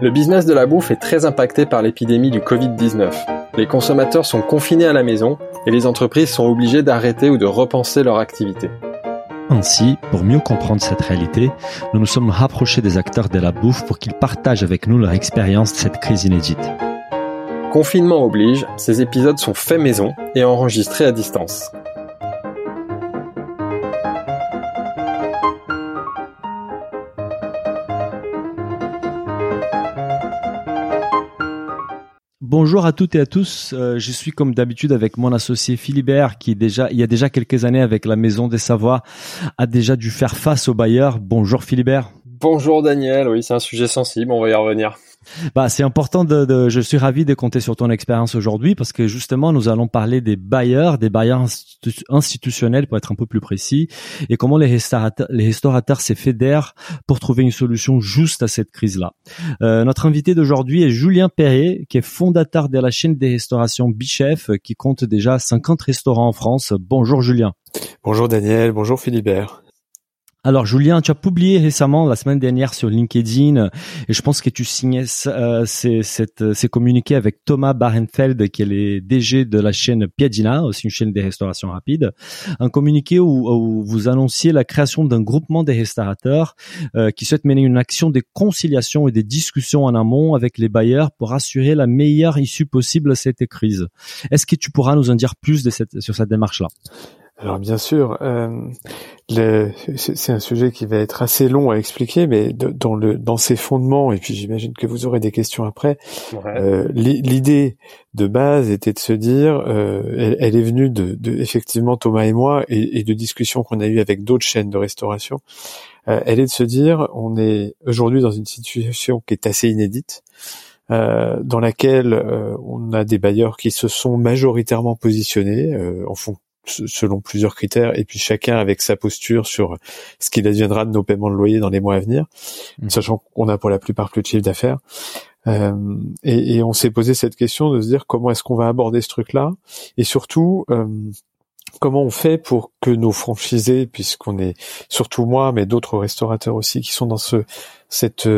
Le business de la bouffe est très impacté par l'épidémie du Covid-19. Les consommateurs sont confinés à la maison et les entreprises sont obligées d'arrêter ou de repenser leur activité. Ainsi, pour mieux comprendre cette réalité, nous nous sommes rapprochés des acteurs de la bouffe pour qu'ils partagent avec nous leur expérience de cette crise inédite. Confinement oblige, ces épisodes sont faits maison et enregistrés à distance. Bonjour à toutes et à tous. Euh, je suis comme d'habitude avec mon associé Philibert qui déjà, il y a déjà quelques années avec la Maison des Savoies, a déjà dû faire face aux bailleurs. Bonjour Philibert. Bonjour Daniel. Oui, c'est un sujet sensible. On va y revenir. Bah, c'est important de, de, je suis ravi de compter sur ton expérience aujourd'hui parce que justement, nous allons parler des bailleurs, des bailleurs institutionnels pour être un peu plus précis et comment les restaurateurs, les restaurateurs se fédèrent pour trouver une solution juste à cette crise-là. Euh, notre invité d'aujourd'hui est Julien Perret, qui est fondateur de la chaîne des restaurations Bichef, qui compte déjà 50 restaurants en France. Bonjour Julien. Bonjour Daniel, bonjour Philibert. Alors Julien, tu as publié récemment la semaine dernière sur LinkedIn et je pense que tu signais euh, ces, cette, ces communiqués avec Thomas Barenfeld qui est le DG de la chaîne Piadina, aussi une chaîne des restaurations rapides. Un communiqué où, vous annonciez la création d'un groupement des restaurateurs euh, qui souhaite mener une action de conciliation et des discussions en amont avec les bailleurs pour assurer la meilleure issue possible à cette crise. Est-ce que tu pourras nous en dire plus de cette, sur cette démarche-là? Alors bien sûr, euh, c'est un sujet qui va être assez long à expliquer, mais dans le dans ses fondements, et puis j'imagine que vous aurez des questions après. Euh, L'idée de base était de se dire, euh, elle, elle, est venue de, de, effectivement Thomas et moi et, et de discussions qu'on a eues avec d'autres chaînes de restauration. Euh, elle est de se dire, on est aujourd'hui dans une situation qui est assez inédite. Euh, dans laquelle euh, on a des bailleurs qui se sont majoritairement positionnés euh, en fond selon plusieurs critères, et puis chacun avec sa posture sur ce qu'il adviendra de nos paiements de loyer dans les mois à venir, mmh. sachant qu'on a pour la plupart plus de chiffre d'affaires. Euh, et, et, on s'est posé cette question de se dire comment est-ce qu'on va aborder ce truc-là, et surtout euh, comment on fait pour que nos franchisés, puisqu'on est surtout moi, mais d'autres restaurateurs aussi qui sont dans ce cette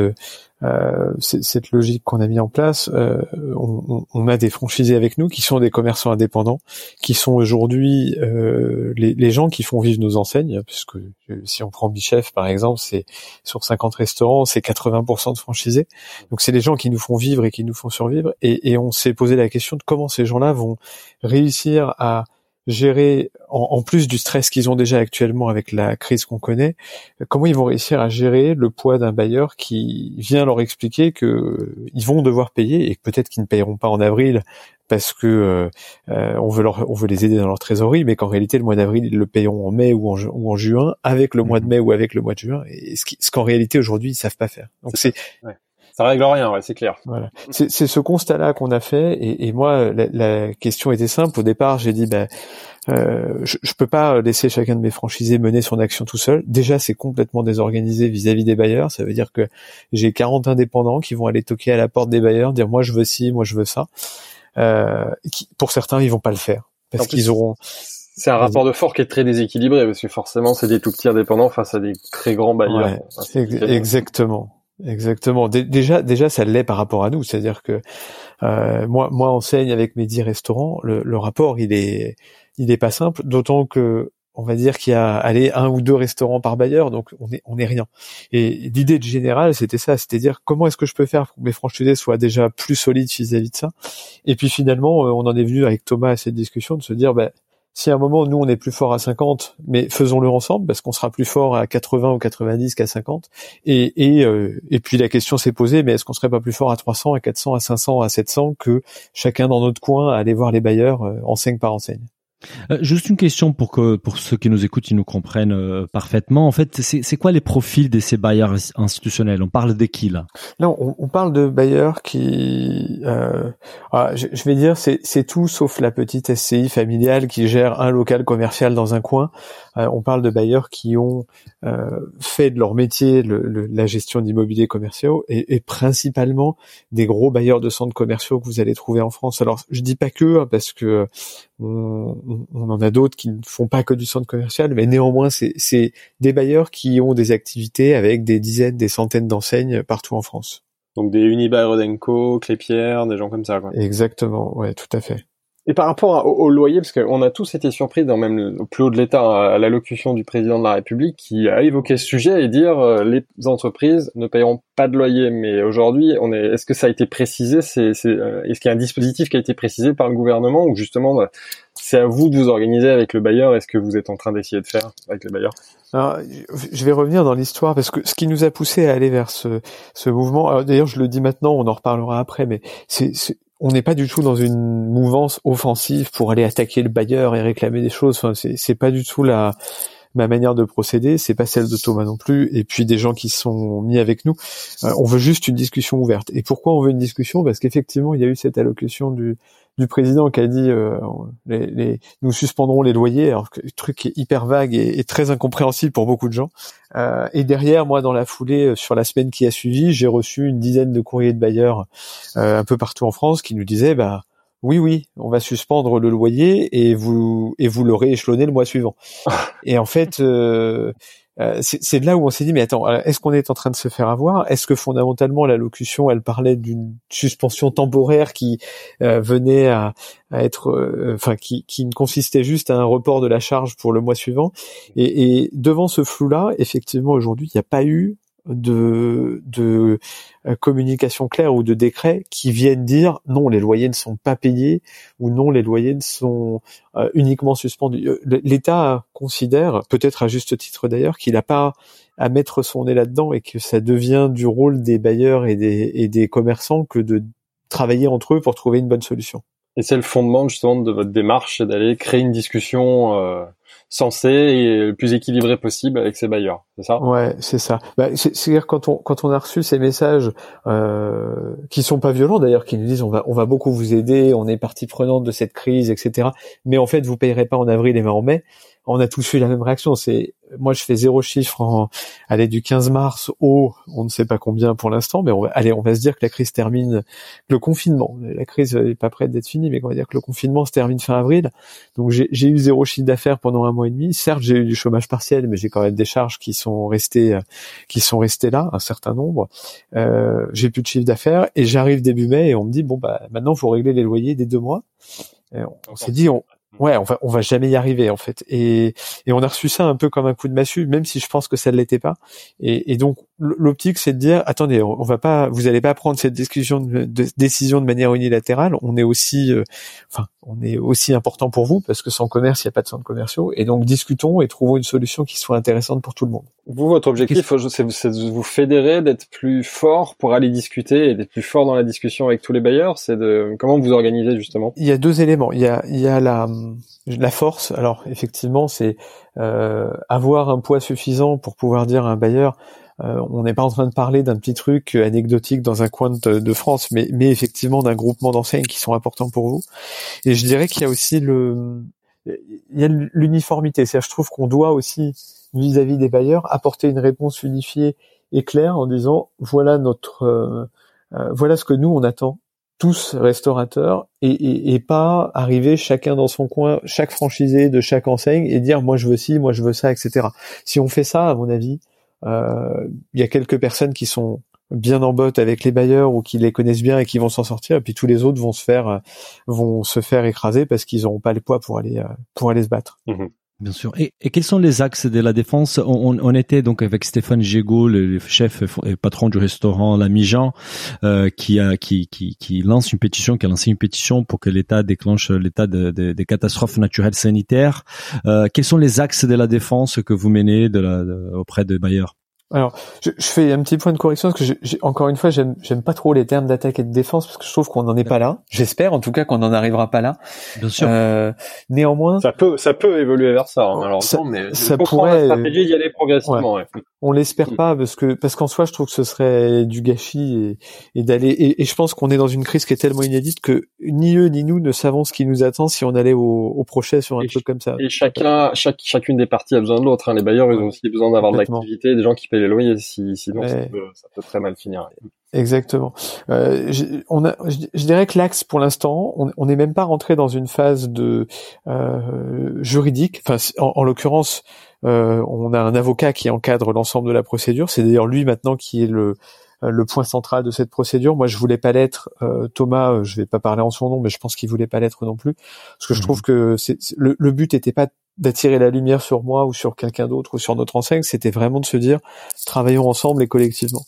euh, euh, cette logique qu'on a mis en place, euh, on, on, a des franchisés avec nous qui sont des commerçants indépendants, qui sont aujourd'hui euh, les, les, gens qui font vivre nos enseignes, puisque si on prend Bichef par exemple, c'est sur 50 restaurants, c'est 80% de franchisés. Donc c'est les gens qui nous font vivre et qui nous font survivre. Et, et on s'est posé la question de comment ces gens-là vont réussir à gérer, en, plus du stress qu'ils ont déjà actuellement avec la crise qu'on connaît, comment ils vont réussir à gérer le poids d'un bailleur qui vient leur expliquer que ils vont devoir payer et peut-être qu'ils ne payeront pas en avril parce que euh, euh, on veut leur, on veut les aider dans leur trésorerie, mais qu'en réalité le mois d'avril ils le payeront en mai ou en, ou en juin, avec le mois de mhm. mai ou avec le mois de juin, et ce qu'en réalité aujourd'hui ils savent pas faire. Donc c'est ça règle rien, ouais, c'est clair. Voilà. C'est ce constat-là qu'on a fait, et, et moi, la, la, question était simple. Au départ, j'ai dit, ben, euh, je, je peux pas laisser chacun de mes franchisés mener son action tout seul. Déjà, c'est complètement désorganisé vis-à-vis des bailleurs. Ça veut dire que j'ai 40 indépendants qui vont aller toquer à la porte des bailleurs, dire moi je veux ci, moi je veux ça. Euh, qui, pour certains, ils vont pas le faire parce qu'ils auront. C'est un rapport de force qui est très déséquilibré parce que forcément, c'est des tout petits indépendants face à des très grands bailleurs. exactement. Exactement. déjà, déjà, ça l'est par rapport à nous. C'est-à-dire que euh, moi, moi, enseigne avec mes dix restaurants. Le, le, rapport, il est, il est pas simple. D'autant que, on va dire qu'il y a, allez, un ou deux restaurants par bailleur, donc on est, on est rien. Et l'idée de général, c'était ça, c'était dire comment est-ce que je peux faire pour que mes franchisés soient déjà plus solides vis-à-vis de ça? Et puis finalement, euh, on en est venu avec Thomas à cette discussion de se dire, ben si à un moment nous on est plus fort à 50, mais faisons-le ensemble parce qu'on sera plus fort à 80 ou 90 qu'à 50. Et et, euh, et puis la question s'est posée, mais est-ce qu'on serait pas plus fort à 300, à 400, à 500, à 700 que chacun dans notre coin aller voir les bailleurs euh, enseigne par enseigne? Euh, juste une question pour que pour ceux qui nous écoutent, ils nous comprennent euh, parfaitement. En fait, c'est quoi les profils de ces bailleurs institutionnels? On parle de qui là? Non, on, on, parle de bailleurs qui, euh, ah, je, je, vais dire, c'est tout sauf la petite SCI familiale qui gère un local commercial dans un coin. Euh, on parle de bailleurs qui ont euh, fait de leur métier le, la gestion d'immobilier commerciaux et, et, principalement des gros bailleurs de centres commerciaux que vous allez trouver en France. Alors, je dis pas que hein, parce que on, en a d'autres qui ne font pas que du centre commercial, mais néanmoins, c'est des bailleurs qui ont des activités avec des dizaines, des centaines d'enseignes partout en France. Donc des Unibail Rodenco, Clépierre, des gens comme ça. Quoi. Exactement, ouais, tout à fait. Et par rapport au, loyer, parce qu'on a tous été surpris dans même le, au plus haut de l'État à l'allocution du président de la République qui a évoqué ce sujet et dire euh, les entreprises ne payeront pas de loyer. Mais aujourd'hui, on est, est-ce que ça a été précisé? C'est, c'est euh, est-ce qu'il y a un dispositif qui a été précisé par le gouvernement ou justement bah, c'est à vous de vous organiser avec le bailleur Est-ce que vous êtes en train d'essayer de faire avec le bailleur? Alors, je vais revenir dans l'histoire parce que ce qui nous a poussé à aller vers ce, ce mouvement. D'ailleurs, je le dis maintenant, on en reparlera après, mais c'est, on n'est pas du tout dans une mouvance offensive pour aller attaquer le bailleur et réclamer des choses. Enfin, c'est, pas du tout la ma manière de procéder, c'est pas celle de Thomas non plus, et puis des gens qui sont mis avec nous. Euh, on veut juste une discussion ouverte. Et pourquoi on veut une discussion? Parce qu'effectivement, il y a eu cette allocution du, du président qui a dit euh, les, les, nous suspendrons les loyers, alors que le truc est hyper vague et, et très incompréhensible pour beaucoup de gens. Euh, et derrière, moi, dans la foulée, euh, sur la semaine qui a suivi, j'ai reçu une dizaine de courriers de bailleurs euh, un peu partout en France qui nous disaient, bah oui, oui, on va suspendre le loyer et vous et vous le rééchelonnez le mois suivant. et en fait, euh, euh, c'est là où on s'est dit mais attends est-ce qu'on est en train de se faire avoir? Est-ce que fondamentalement la locution elle parlait d'une suspension temporaire qui euh, venait à, être euh, enfin qui, qui consistait juste à un report de la charge pour le mois suivant? Et, et devant ce flou là effectivement aujourd'hui il n'y a pas eu de, euh, communication claire ou de décret qui viennent dire non, les loyers ne sont pas payés ou non, les loyers ne sont euh, uniquement suspendus. Euh, L'État considère, peut-être à juste titre d'ailleurs, qu'il n'a pas à mettre son nez là-dedans et que ça devient du rôle des bailleurs et des, et des commerçants que de travailler entre eux pour trouver une bonne solution. Et c'est le fondement justement de votre démarche, c'est d'aller créer une discussion euh, sensée et le plus équilibrée possible avec ses bailleurs, c'est ça? Ouais, c'est ça. Bah, C'est-à-dire quand on quand on a reçu ces messages euh, qui sont pas violents d'ailleurs, qui nous disent on va on va beaucoup vous aider, on est partie prenante de cette crise, etc. Mais en fait vous payerez pas en avril et en mai on a tous eu la même réaction. C'est moi je fais zéro chiffre en allez du 15 mars au on ne sait pas combien pour l'instant, mais on va allez on va se dire que la crise termine le confinement. La crise n'est pas prête d'être finie, mais on va dire que le confinement se termine fin avril. Donc j'ai eu zéro chiffre d'affaires pendant un mois et demi. Certes j'ai eu du chômage partiel, mais j'ai quand même des charges qui sont restées qui sont restées là, un certain nombre. Euh, j'ai plus de chiffre d'affaires et j'arrive début mai et on me dit bon bah maintenant faut régler les loyers des deux mois. on s'est dit on, ouais, on va, on va jamais y arriver en fait. Et, et on a reçu ça un peu comme un coup de massue, même si je pense que ça ne l'était pas. Et, donc l'optique, c'est de dire, attendez, on va pas, vous allez pas prendre cette discussion de, décision de manière unilatérale. On est aussi, euh, enfin, on est aussi important pour vous parce que sans commerce, il n'y a pas de centres commerciaux. Et donc discutons et trouvons une solution qui soit intéressante pour tout le monde. Vous, votre objectif, c'est de vous fédérer, d'être plus fort pour aller discuter et d'être plus fort dans la discussion avec tous les bailleurs. C'est de comment vous organisez justement? Il y a deux éléments. Il y a, il y a la la force. Alors effectivement, c'est euh, avoir un poids suffisant pour pouvoir dire à un bailleur euh, on n'est pas en train de parler d'un petit truc anecdotique dans un coin de, France, mais, mais effectivement d'un groupement d'enseignes qui sont importants pour vous. Et je dirais qu'il y a aussi le, il y a l'uniformité. C'est-à-dire, je trouve qu'on doit aussi vis-à-vis des bailleurs apporter une réponse unifiée et claire en disant voilà notre, euh, euh, voilà ce que nous on attend tous restaurateurs et, et, pas arriver chacun dans son coin, chaque franchisé de chaque enseigne et dire moi je veux ci, moi je veux ça, etc. Si on fait ça, à mon avis, euh, il y a quelques personnes qui sont bien en botte avec les bailleurs ou qui les connaissent bien et qui vont s'en sortir et puis tous les autres vont se faire vont se faire écraser parce qu'ils n'auront pas les poids pour aller pour aller se battre. Mmh Bien sûr. Et, et, quels sont les axes de la défense? On, on, était donc avec Stéphane Gégaud, le, chef et patron du restaurant La Mijan, euh, qui, a, qui, qui, qui, lance une pétition, qui a lancé une pétition pour que l'État déclenche l'état de, de, des catastrophes naturelles sanitaires. Euh, quels sont les axes de la défense que vous menez de la, auprès de Bayer? Alors, je, je, fais un petit point de correction parce que j'ai, encore une fois, j'aime, j'aime pas trop les termes d'attaque et de défense parce que je trouve qu'on n'en est pas là. J'espère, en tout cas, qu'on n'en arrivera pas là. Bien sûr. Euh, néanmoins, ça peut, ça peut évoluer vers ça. Hein, alors, ça, mais ça pourrait. La stratégie d'y aller progressivement. Ouais. On l'espère pas parce que parce qu'en soi, je trouve que ce serait du gâchis et, et d'aller. Et, et, je pense qu'on est dans une crise qui est tellement inédite que ni eux ni nous ne savons ce qui nous attend si on allait au, au procès sur un truc comme ça. Et chacun, chaque, chacune des parties a besoin de l'autre. Hein. Les bailleurs, ils ont aussi besoin d'avoir de l'activité, des gens qui payent les loyers. Si, sinon, ça, peut, ça, peut, très mal finir. Exactement. Euh, je, on a, je, dirais que l'axe, pour l'instant, on n'est même pas rentré dans une phase de euh, juridique. Enfin, en, en l'occurrence, euh, on a un avocat qui encadre l'ensemble de la procédure. C'est d'ailleurs lui maintenant qui est le le point central de cette procédure. Moi, je voulais pas l'être. Thomas, je vais pas parler en son nom, mais je pense qu'il voulait pas l'être non plus, parce que je mmh. trouve que c'est le, le but était pas d'attirer la lumière sur moi ou sur quelqu'un d'autre ou sur notre enseigne, c'était vraiment de se dire travaillons ensemble et collectivement.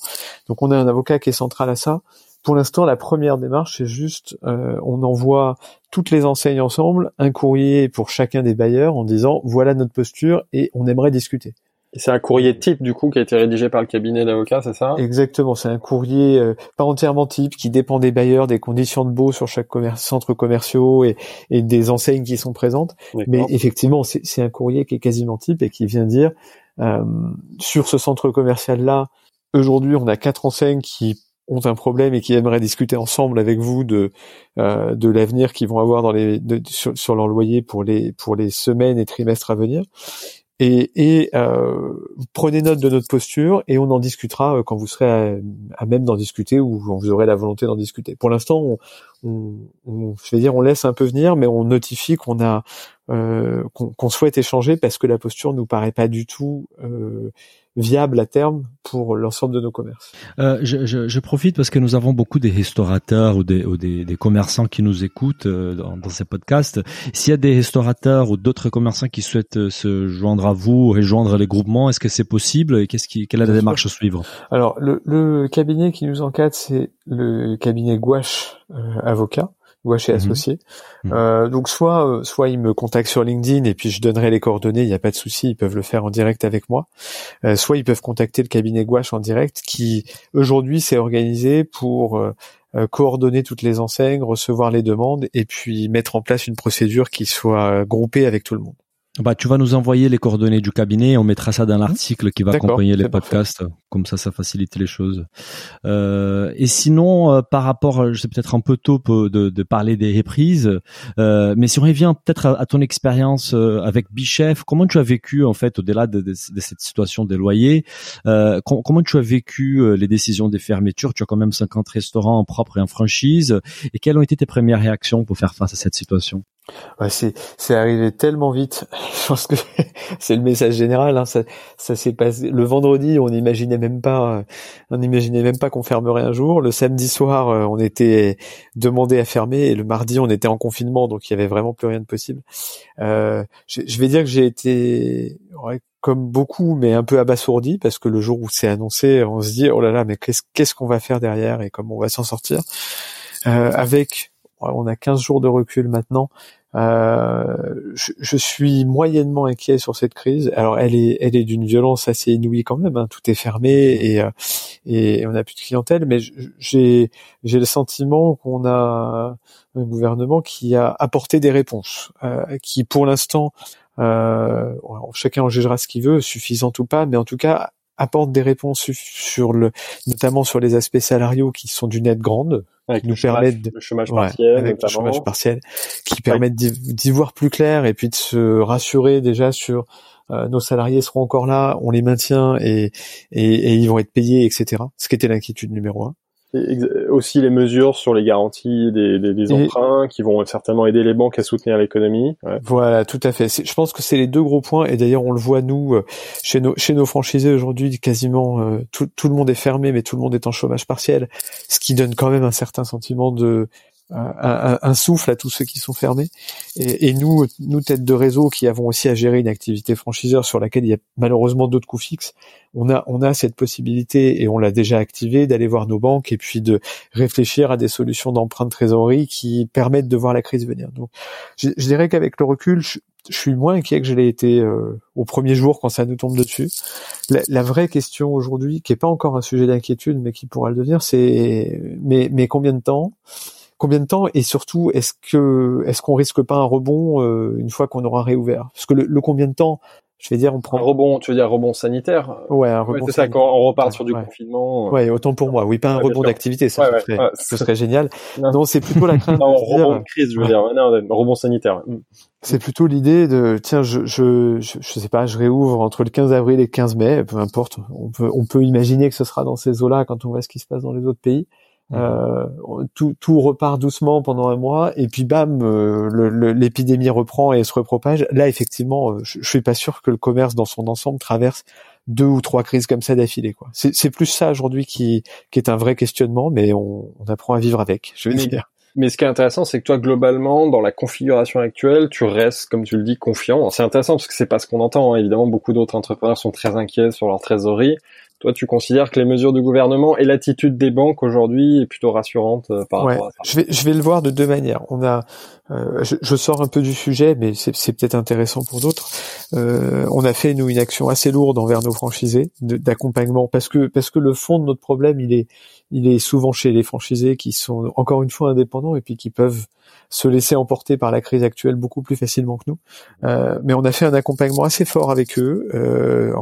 Donc on a un avocat qui est central à ça. Pour l'instant, la première démarche, c'est juste euh, on envoie toutes les enseignes ensemble, un courrier pour chacun des bailleurs en disant voilà notre posture et on aimerait discuter. C'est un courrier type du coup qui a été rédigé par le cabinet d'avocats, c'est ça? Exactement, c'est un courrier euh, pas entièrement type qui dépend des bailleurs, des conditions de beau sur chaque centre commerciaux et, et, des enseignes qui sont présentes. Mais effectivement, c'est un courrier qui est quasiment type et qui vient dire euh, sur ce centre commercial là, aujourd'hui on a quatre enseignes qui ont un problème et qui aimeraient discuter ensemble avec vous de euh, de l'avenir qu'ils vont avoir dans les sur, sur leur loyer pour les pour les semaines et trimestres à venir et, euh, prenez note de notre posture et on en discutera euh, quand vous serez à, même d'en discuter ou quand vous aurez la volonté d'en discuter. Pour l'instant, on, je vais dire, on laisse un peu venir, mais on notifie qu'on a euh, qu'on souhaite échanger parce que la posture nous paraît pas du tout viable à terme pour l'ensemble de nos commerces. Euh, je, je, je, profite parce que nous avons beaucoup des restaurateurs ou des, ou des, des commerçants qui nous écoutent euh, dans, dans, ces podcasts. S'il y a des restaurateurs ou d'autres commerçants qui souhaitent euh, se joindre à vous, rejoindre les groupements, est-ce que c'est possible? Et qu'est-ce qui, quelle est la démarche à suivre? Alors, le, le, cabinet qui nous encadre, c'est le cabinet Gouache euh, Avocat ou chez mhm. associé. Mhm. Euh, donc soit euh, soit ils me contactent sur LinkedIn et puis je donnerai les coordonnées, il n'y a pas de souci, ils peuvent le faire en direct avec moi. Euh, soit ils peuvent contacter le cabinet Gouache en direct qui aujourd'hui s'est organisé pour coordonner toutes les enseignes, recevoir les demandes et puis mettre en place une procédure qui soit groupée avec tout le monde. Bah, tu vas nous envoyer les coordonnées du cabinet. On mettra ça dans mhm. l'article qui va accompagner les podcasts. Comme ça, ça facilite les choses. Euh, et sinon, euh, par rapport, je sais peut-être un peu tôt de, de parler des reprises, euh, mais si on revient peut-être à, ton expérience euh, avec Bichef, comment tu as vécu en fait au-delà de, de, cette situation des loyers euh, Comment tu as vécu les décisions des fermetures? Tu as quand même 50 restaurants en propre et en franchise. Et quelles ont été tes premières réactions pour faire face à cette situation? Ouais, c'est c'est arrivé tellement vite. Je pense que c'est le message général. Hein. Ça ça s'est passé le vendredi. On n'imaginait même pas, on n'imaginait même pas qu'on fermerait un jour. Le samedi soir, euh, on était demandé à fermer et le mardi, on était en confinement, donc il y avait vraiment plus rien de possible. Euh, je, je, vais dire que j'ai été ouais, comme beaucoup, mais un peu abasourdi parce que le jour où c'est annoncé, on se dit oh là là, mais qu'est-ce qu'est-ce qu'on va faire derrière et comment on va s'en sortir? Euh, avec on a 15 jours de recul maintenant. Euh, je, suis moyennement inquiet sur cette crise. Alors elle est, elle est d'une violence assez inouïe quand même. Hein. Tout est fermé et, euh, et on n'a plus de clientèle. Mais j'ai, j'ai le sentiment qu'on a un gouvernement qui a apporté des réponses, euh, qui pour l'instant, chacun en jugera ce qu'il veut, suffisante ou pas, mais en tout cas apporte des réponses sur le, notamment sur les aspects salariaux qui sont d'une aide grande, qui nous permettent le chômage partiel, avec le chômage partiel, qui permettent d'y voir plus clair et puis de se rassurer déjà sur euh, nos salariés seront encore là, on les maintient et, et, et ils vont être payés, etc. Ce qui était l'inquiétude numéro un aussi les mesures sur les garanties des, des, des emprunts qui vont certainement aider les banques à soutenir l'économie. Ouais. Voilà, tout à fait. Je pense que c'est les deux gros points. Et d'ailleurs, on le voit nous euh, chez nos chez nos franchisés aujourd'hui, quasiment euh, tout, tout le monde est fermé, mais tout le monde est en chômage partiel, ce qui donne quand même un certain sentiment de un, souffle à tous ceux qui sont fermés. Et, nous, nous tête de réseau qui avons aussi à gérer une activité franchiseur sur laquelle il y a malheureusement d'autres coûts fixes, on a on a cette possibilité et on l'a déjà activé d'aller voir nos banques et puis de réfléchir à des solutions d'emprunt de trésorerie qui permettent de voir la crise venir. Donc, je, dirais qu'avec le recul, je, suis moins inquiet que je l'ai été euh, au premier jour quand ça nous tombe dessus. La, la vraie question aujourd'hui, qui est pas encore un sujet d'inquiétude, mais qui pourra le devenir, c'est mais mais combien de temps combien de temps et surtout est-ce que est-ce qu'on risque pas un rebond euh, une fois qu'on aura réouvert? Parce que le, combien de temps je vais dire, on prend un rebond. Tu veux dire un rebond sanitaire? Ouais, un rebond. c'est ça quand on repart sur du confinement. Ouais, autant pour moi. Oui, pas un rebond d'activité, ça serait, ce serait génial. Non, c'est plutôt la crainte. non, rebond de crise, je veux dire. Non, un rebond sanitaire. Mm. C'est plutôt l'idée de tiens, je, je, je, je sais pas, je réouvre entre le 15 avril et le 15 mai, peu importe. On peut on peut imaginer que ce sera dans ces eaux-là quand on voit ce qui se passe dans les autres pays Euh, tout, tout repart doucement pendant un mois et puis bam, euh, l'épidémie reprend et se repropage. Là, effectivement, je, je suis pas sûr que le commerce dans son ensemble traverse deux ou trois crises comme ça d'affilée. Quoi. C'est, plus ça aujourd'hui qui, qui est un vrai questionnement, mais on, on apprend à vivre avec. Je veux dire. Mais ce qui est intéressant, c'est que toi, globalement, dans la configuration actuelle, tu restes, comme tu le dis, confiant. C'est intéressant parce que c'est pas ce qu'on entend. Hein. Évidemment, beaucoup d'autres entrepreneurs sont très inquiets sur leur trésorerie. Toi, tu considères que les mesures du gouvernement et l'attitude des banques aujourd'hui est plutôt rassurante euh, par rapport à ça je vais, je vais le voir de deux manières. On a, euh, je, je, sors un peu du sujet, mais c'est peut-être intéressant pour d'autres. Euh, on a fait nous une action assez lourde envers nos franchisés d'accompagnement parce que parce que le fond de notre problème, il est il est souvent chez les franchisés qui sont encore une fois indépendants et puis qui peuvent se laisser emporter par la crise actuelle beaucoup plus facilement que nous. Euh, mais on a fait un accompagnement assez fort avec eux, euh,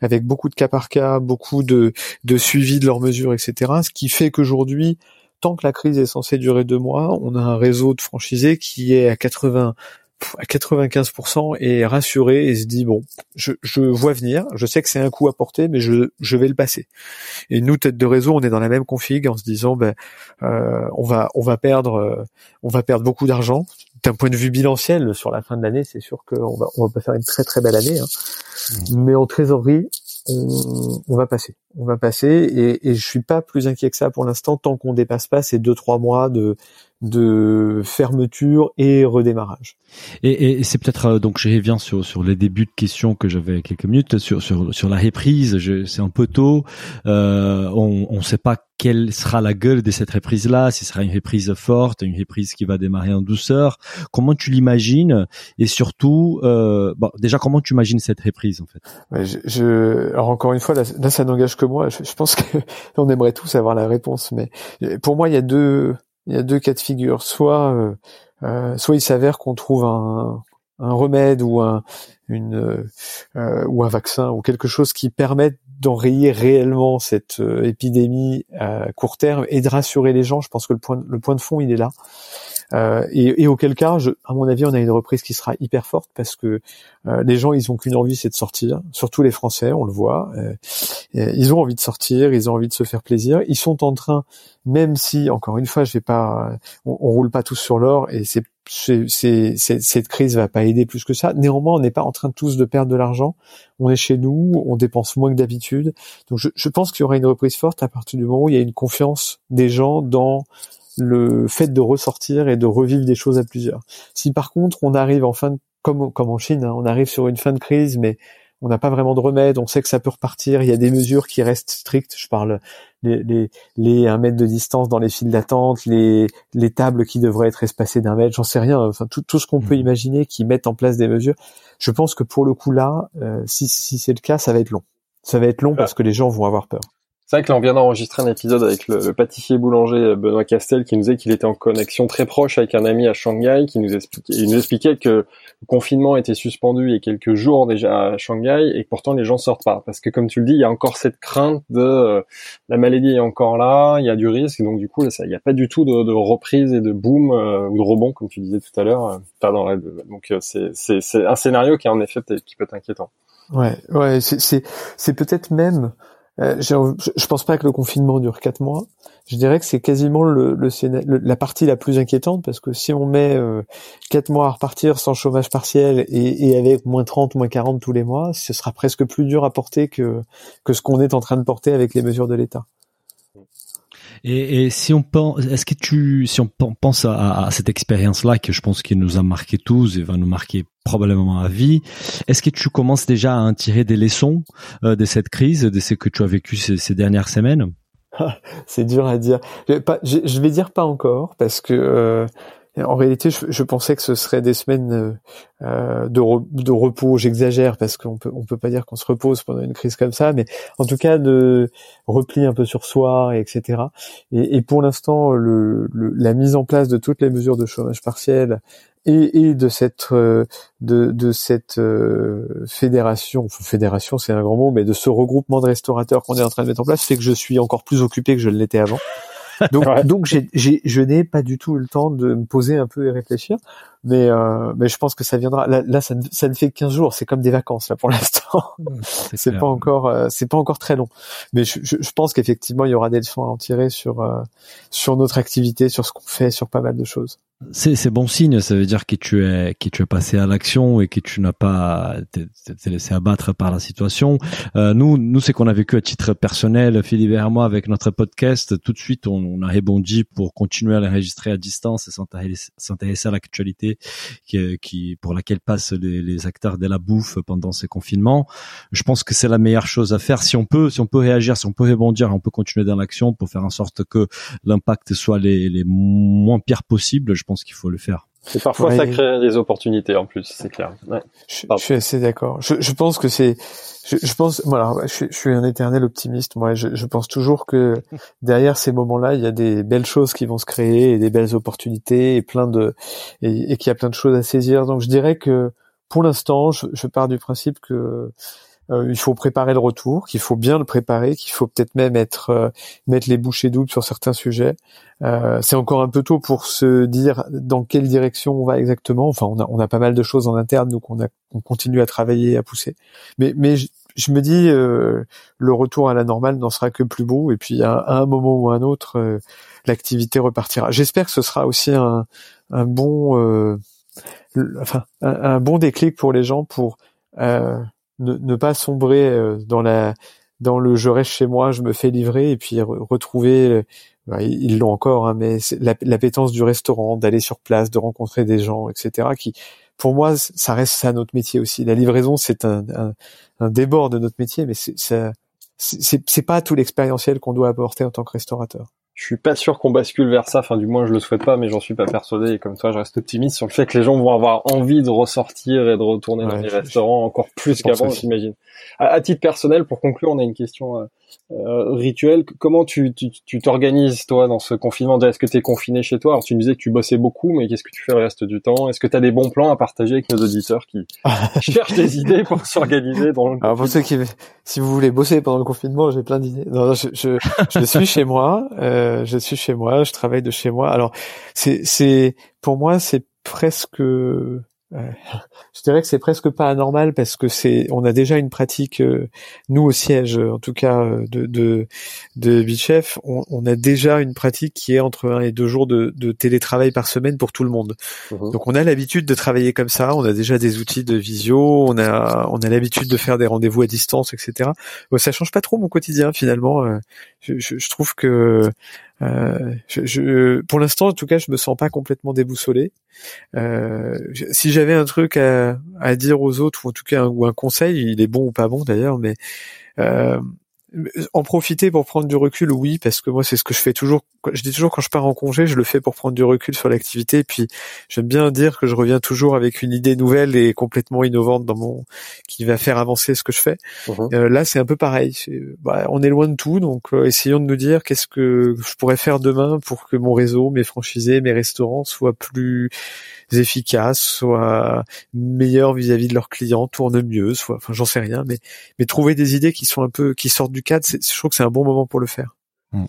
avec beaucoup de cas par cas, beaucoup de, de suivi de leurs mesures, etc. Ce qui fait qu'aujourd'hui, tant que la crise est censée durer deux mois, on a un réseau de franchisés qui est à 80 à 95% est rassuré et se dit bon, je, je vois venir, je sais que c'est un coup à porter, mais je, je vais le passer. Et nous, tête de réseau, on est dans la même config en se disant ben euh, on va on va perdre euh, on va perdre beaucoup d'argent. D'un point de vue bilanciel, sur la fin de l'année, c'est sûr qu'on va on va pas faire une très très belle année, hein. mmh. mais en trésorerie, on, on, va passer. On va passer et, et je suis pas plus inquiet que ça pour l'instant tant qu'on dépasse pas ces deux trois mois de de fermeture et redémarrage. Et, et c'est peut-être euh, donc je reviens sur sur les débuts de questions que j'avais quelques minutes sur sur sur la reprise. C'est un peu tôt. Euh, on ne sait pas quelle sera la gueule de cette reprise là. Si ce sera une reprise forte, une reprise qui va démarrer en douceur. Comment tu l'imagines Et surtout, euh, bon, déjà comment tu imagines cette reprise en fait? Je, je, alors encore une fois là, ça n'engage que moi. Je, je pense que on aimerait tous avoir la réponse, mais pour moi il y a deux il y a deux cas de figure. Soit, euh, euh, soit il s'avère qu'on trouve un, un, remède ou un, une, euh, ou un vaccin ou quelque chose qui permette d'enrayer réellement cette épidémie à court terme et de rassurer les gens. Je pense que le point, le point de fond, il est là. Euh, et, et, auquel cas, je, à mon avis, on a une reprise qui sera hyper forte parce que euh, les gens, ils ont qu'une envie, c'est de sortir. Surtout les Français, on le voit. Euh, ils ont envie de sortir, ils ont envie de se faire plaisir. Ils sont en train, même si, encore une fois, je vais pas, on, on roule pas tous sur l'or et c'est cette crise va pas aider plus que ça. Néanmoins, on n'est pas en train tous de perdre de l'argent. On est chez nous, on dépense moins que d'habitude. Donc, je, je pense qu'il y aura une reprise forte à partir du moment où il y a une confiance des gens dans le fait de ressortir et de revivre des choses à plusieurs. Si par contre on arrive en fin de, comme comme en Chine, hein, on arrive sur une fin de crise, mais on n'a pas vraiment de remède, on sait que ça peut repartir, il y a des mesures qui restent strictes, je parle les, les, les 1 mètre de distance dans les files d'attente, les, les tables qui devraient être espacées d'un mètre, j'en sais rien, enfin tout, tout ce qu'on peut mmh. imaginer qui mettent en place des mesures. Je pense que pour le coup là, euh, si, si c'est le cas, ça va être long. Ça va être long parce que les gens vont avoir peur. C'est vrai que là, on vient d'enregistrer un épisode avec le, pâtissier boulanger euh, Benoît Castel qui nous disait qu'il était en connexion très proche avec un ami à Shanghai qui nous expliquait, il nous expliquait que le confinement était suspendu il y a quelques jours déjà à Shanghai et que pourtant les gens sortent pas. Parce que comme tu le dis, il y a encore cette crainte de euh, la maladie est encore là, il y a du risque donc du coup, il n'y a pas du tout de, reprise et de boom euh, ou de rebond comme tu disais tout à l'heure. Pardon, donc c'est, un scénario qui est en effet qui peut être inquiétant. Ouais, ouais, c'est peut-être même euh, je pense pas que le confinement dure quatre mois. Je dirais que c'est quasiment le, la partie la plus inquiétante parce que si on met euh, quatre mois à repartir sans chômage partiel et, et, avec moins 30, moins 40 tous les mois, ce sera presque plus dur à porter que ce qu'on est en train de porter avec les mesures de l'État. Et, et, si on pense, est-ce que tu, si on pense à, à cette expérience-là que je pense qu'il nous a marqué tous et va nous marquer probablement à vie, est-ce que tu commences déjà à tirer des leçons euh, de cette crise, de ce que tu as vécu ces, ces dernières semaines? C'est dur à dire. Je, pas, je, je, vais dire pas encore parce que euh, en réalité, je, je, pensais que ce serait des semaines euh, de, de, repos. J'exagère parce qu'on peut on peut pas dire qu'on se repose pendant une crise comme ça, mais en tout cas de repli un peu sur soi, et etc. Et, et pour l'instant, le, le, la mise en place de toutes les mesures de chômage partiel et, et de cette euh, de, de cette euh, fédération, fédération c'est un grand mot, mais de ce regroupement de restaurateurs qu'on est en train de mettre en place, fait que je suis encore plus occupé que je l'étais avant. Donc, je n'ai pas du tout eu le temps de me poser un peu et réfléchir. Mais euh, mais je pense que ça viendra. Là, ça, ne, ça ne fait 15 jours, c'est comme des vacances là pour l'instant. c'est pas encore euh, c'est pas encore très long. Mais je, je, je pense qu'effectivement il y aura des leçons à en tirer sur euh, sur notre activité, sur ce qu'on fait, sur pas mal de choses. C'est c'est bon signe, ça veut dire que tu es que tu es passé à l'action et que tu n'as pas t'es laissé abattre par la situation. Euh, nous nous c'est qu'on a vécu à titre personnel, Philippe et moi avec notre podcast. Tout de suite on, on a rebondi pour continuer à l'enregistrer à distance et s'intéresser à l'actualité qui, qui pour laquelle passent les, les acteurs de la bouffe pendant ces confinements. Je pense que c'est la meilleure chose à faire si on peut si on peut réagir, si on peut rebondir, on peut continuer dans l'action pour faire en sorte que l'impact soit les, les moins pires possibles. Je pense qu'il faut le faire. Et parfois, ça crée des opportunités en plus, c'est clair. Ouais. Je, suis assez d'accord. Je, je, pense que c'est, je, je, pense, voilà, je, suis un éternel optimiste. Moi, je, pense toujours que derrière ces moments-là, il y a des belles choses qui vont se créer et des belles opportunités et plein de, et, et qu'il y a plein de choses à saisir. Donc, je dirais que pour l'instant, je, pars du principe que il faut préparer le retour, qu'il faut bien le préparer, qu'il faut peut-être même être euh, mettre les bouchées doubles sur certains sujets. Euh, c'est encore un peu tôt pour se dire dans quelle direction on va exactement. Enfin, on a, on a pas mal de choses en interne, donc on, a, on continue à travailler, à pousser. Mais, mais je, me dis, le retour à la normale n'en sera que plus beau. Et puis à, un moment ou à un autre, l'activité repartira. J'espère que ce sera aussi un, un bon, enfin, un, bon déclic pour les gens pour ne, ne pas sombrer euh, dans la dans le je reste chez moi, je me fais livrer et puis retrouver euh, bah, ils l'ont encore, hein, mais l'appétence du restaurant, d'aller sur place, de rencontrer des gens, etc. Qui, pour moi, ça reste ça notre métier aussi. La livraison, c'est un, un, un, débord de notre métier, mais c'est c'est pas tout l'expérientiel qu'on doit apporter en tant que restaurateur je suis pas sûr qu'on bascule vers ça. Enfin, du moins, je le souhaite pas, mais j'en suis pas persuadé. Et comme toi, je reste optimiste sur le fait que les gens vont avoir envie de ressortir et de retourner dans les restaurants encore plus qu'avant, j'imagine. À, titre personnel, pour conclure, on a une question euh, rituelle. Comment tu t'organises toi dans ce confinement? Est-ce que tu es confiné chez toi? Alors tu me disais que tu bossais beaucoup, mais qu'est-ce que tu fais le reste du temps? Est-ce que tu as des bons plans à partager avec nos auditeurs qui cherchent des idées pour s'organiser dans le Alors pour ceux qui, si vous voulez bosser pendant le confinement, j'ai plein d'idées. Non, je, je, je suis chez moi. Euh, je suis chez moi. Je travaille de chez moi. Alors c'est c'est pour moi c'est presque je dirais que c'est presque pas anormal parce que c'est, on a déjà une pratique, euh, nous au siège, en tout cas euh, de de, de Bichef, on, on, a déjà une pratique qui est entre un et deux jours de, de télétravail par semaine pour tout le monde. Mhm. Donc on a l'habitude de travailler comme ça, on a déjà des outils de visio, on a on a l'habitude de faire des rendez-vous à distance, etc. Bon, ça change pas trop mon quotidien finalement. Euh, je, je, je trouve que euh, je, je, pour l'instant, en tout cas, je me sens pas complètement déboussolé. Euh, si j'avais un truc à, à, dire aux autres, ou en tout cas ou un conseil, il est bon ou pas bon d'ailleurs, mais euh, en profiter pour prendre du recul, oui, parce que moi c'est ce que je fais toujours. Je dis toujours quand je pars en congé, je le fais pour prendre du recul sur l'activité. Et puis j'aime bien dire que je reviens toujours avec une idée nouvelle et complètement innovante dans mon qui va faire avancer ce que je fais. Mhm. Euh, là c'est un peu pareil. Bah, on est loin de tout, donc euh, essayons de nous dire qu'est-ce que je pourrais faire demain pour que mon réseau, mes franchisés, mes restaurants soient plus efficaces, soient meilleurs vis-à-vis de leurs clients, tournent mieux, soit, enfin j'en sais rien, mais mais trouver des idées qui sont un peu qui sortent du cadre, je trouve que c'est un bon moment pour le faire. Mm.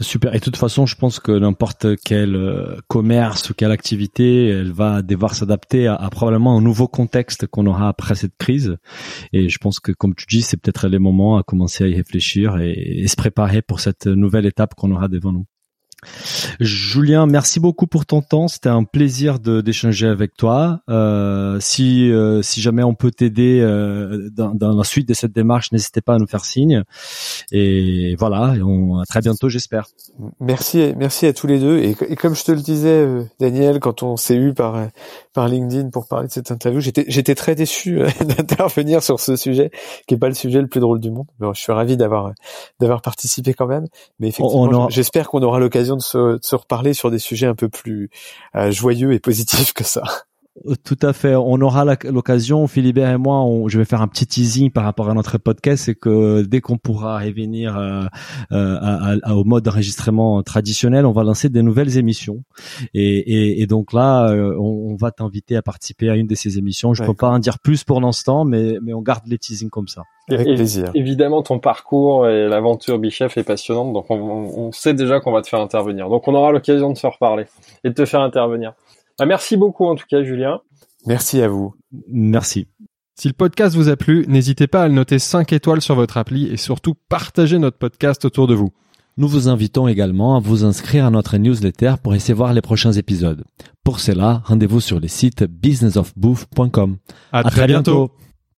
Super. Et de toute façon, je pense que n'importe quel euh, commerce ou quelle activité, elle va devoir s'adapter à, probablement un nouveau contexte qu'on aura après cette crise. Et je pense que, comme tu dis, c'est peut-être les moments à commencer à y réfléchir et se préparer pour cette nouvelle étape qu'on aura devant nous. Julien, merci beaucoup pour ton temps. C'était un plaisir d'échanger avec toi. Euh, si euh, si jamais on peut t'aider euh, dans, dans, la suite de cette démarche, n'hésitez pas à nous faire signe. Et voilà, on, à très bientôt, j'espère. Merci, merci à tous les deux. Et, et comme je te le disais, Daniel, quand on s'est eu par par LinkedIn pour parler de cette interview, j'étais très déçu d'intervenir sur ce sujet, qui est pas le sujet le plus drôle du monde. je suis ravi d'avoir d'avoir participé quand même. Mais effectivement, j'espère qu'on aura l'occasion de se, reparler sur des sujets un peu plus euh, joyeux et positifs que ça. Tout à fait. On aura l'occasion, Philibert et moi, je vais faire un petit teasing par rapport à notre podcast, c'est que dès qu'on pourra revenir euh, euh, au mode d'enregistrement traditionnel, on va lancer des nouvelles émissions. Et, donc là, on, va t'inviter à participer à une de ces émissions. Je ne peux pas en dire plus pour l'instant, mais, mais on garde les teasings comme ça. Avec plaisir. Évidemment, ton parcours et l'aventure Bichef est passionnante, donc on, on sait déjà qu'on va te faire intervenir. Donc on aura l'occasion de se reparler et de te faire intervenir. Ah, merci beaucoup en tout cas, Julien. Merci à vous. Merci. Si le podcast vous a plu, n'hésitez pas à le noter 5 étoiles sur votre appli et surtout partagez notre podcast autour de vous. Nous vous invitons également à vous inscrire à notre newsletter pour essayer voir les prochains épisodes. Pour cela, rendez-vous sur le site businessofbooth.com. À, très, bientôt.